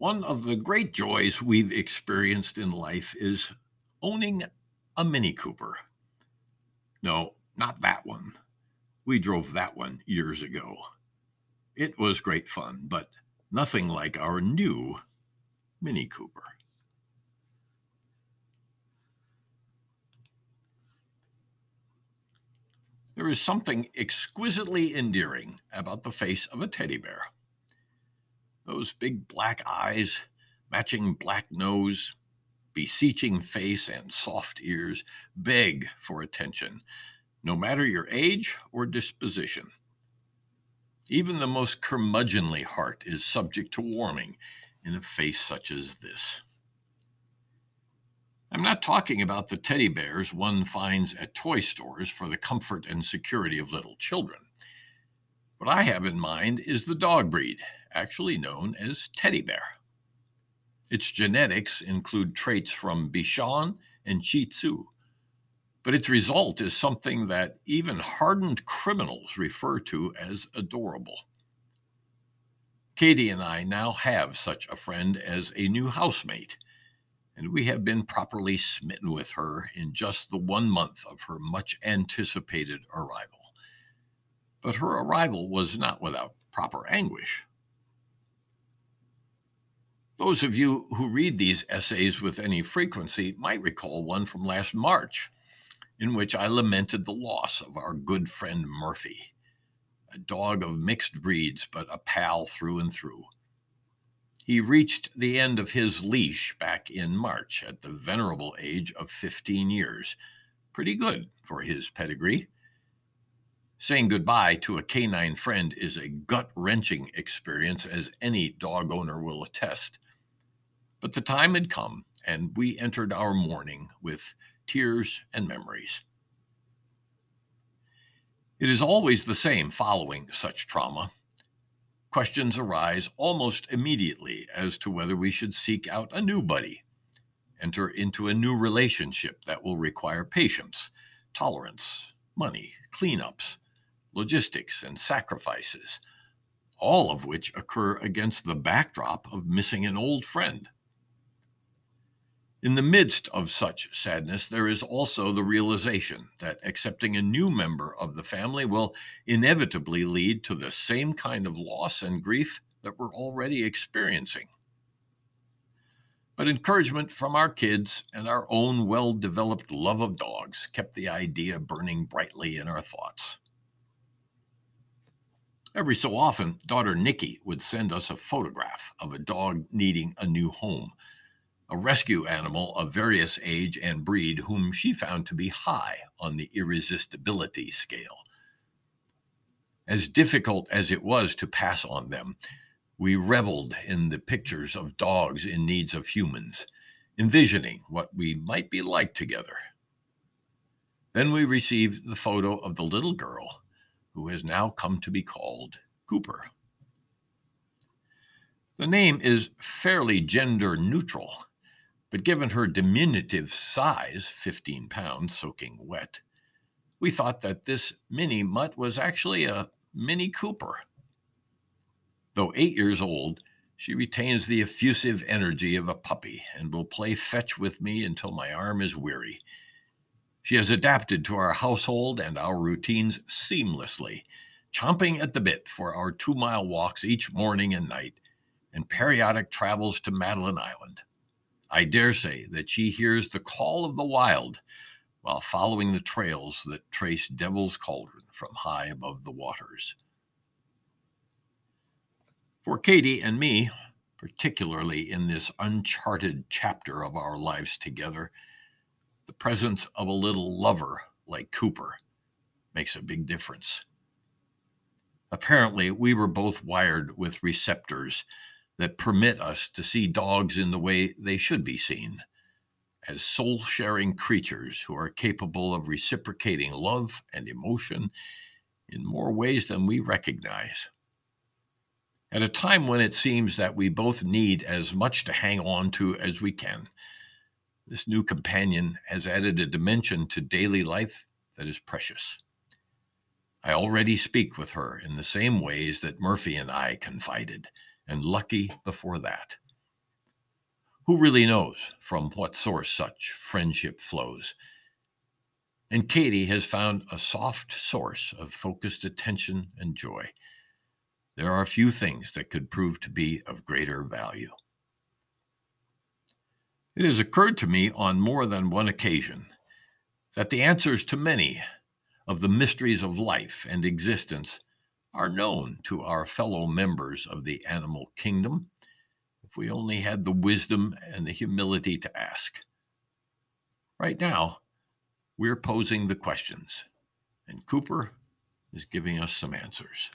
One of the great joys we've experienced in life is owning a Mini Cooper. No, not that one. We drove that one years ago. It was great fun, but nothing like our new Mini Cooper. There is something exquisitely endearing about the face of a teddy bear. Those big black eyes, matching black nose, beseeching face, and soft ears beg for attention, no matter your age or disposition. Even the most curmudgeonly heart is subject to warming in a face such as this. I'm not talking about the teddy bears one finds at toy stores for the comfort and security of little children. What I have in mind is the dog breed, actually known as teddy bear. Its genetics include traits from Bichon and Shih Tzu, but its result is something that even hardened criminals refer to as adorable. Katie and I now have such a friend as a new housemate, and we have been properly smitten with her in just the one month of her much anticipated arrival. But her arrival was not without proper anguish. Those of you who read these essays with any frequency might recall one from last March, in which I lamented the loss of our good friend Murphy, a dog of mixed breeds, but a pal through and through. He reached the end of his leash back in March at the venerable age of 15 years. Pretty good for his pedigree. Saying goodbye to a canine friend is a gut wrenching experience, as any dog owner will attest. But the time had come, and we entered our mourning with tears and memories. It is always the same following such trauma. Questions arise almost immediately as to whether we should seek out a new buddy, enter into a new relationship that will require patience, tolerance, money, cleanups, logistics, and sacrifices, all of which occur against the backdrop of missing an old friend. In the midst of such sadness, there is also the realization that accepting a new member of the family will inevitably lead to the same kind of loss and grief that we're already experiencing. But encouragement from our kids and our own well developed love of dogs kept the idea burning brightly in our thoughts. Every so often, daughter Nikki would send us a photograph of a dog needing a new home a rescue animal of various age and breed whom she found to be high on the irresistibility scale. As difficult as it was to pass on them, we reveled in the pictures of dogs in needs of humans, envisioning what we might be like together. Then we received the photo of the little girl who has now come to be called Cooper. The name is fairly gender neutral but given her diminutive size, 15 pounds, soaking wet, we thought that this mini mutt was actually a Mini Cooper. Though eight years old, she retains the effusive energy of a puppy and will play fetch with me until my arm is weary. She has adapted to our household and our routines seamlessly, chomping at the bit for our two mile walks each morning and night, and periodic travels to Madeline Island. I dare say that she hears the call of the wild while following the trails that trace Devil's Cauldron from high above the waters. For Katie and me, particularly in this uncharted chapter of our lives together, the presence of a little lover like Cooper makes a big difference. Apparently, we were both wired with receptors that permit us to see dogs in the way they should be seen as soul sharing creatures who are capable of reciprocating love and emotion in more ways than we recognize. At a time when it seems that we both need as much to hang on to as we can, this new companion has added a dimension to daily life that is precious. I already speak with her in the same ways that Murphy and I confided and lucky before that. Who really knows from what source such friendship flows? And Katie has found a soft source of focused attention and joy. There are few things that could prove to be of greater value. It has occurred to me on more than one occasion that the answers to many of the mysteries of life and existence are known to our fellow members of the animal kingdom if we only had the wisdom and the humility to ask. Right now, we're posing the questions, and Cooper is giving us some answers.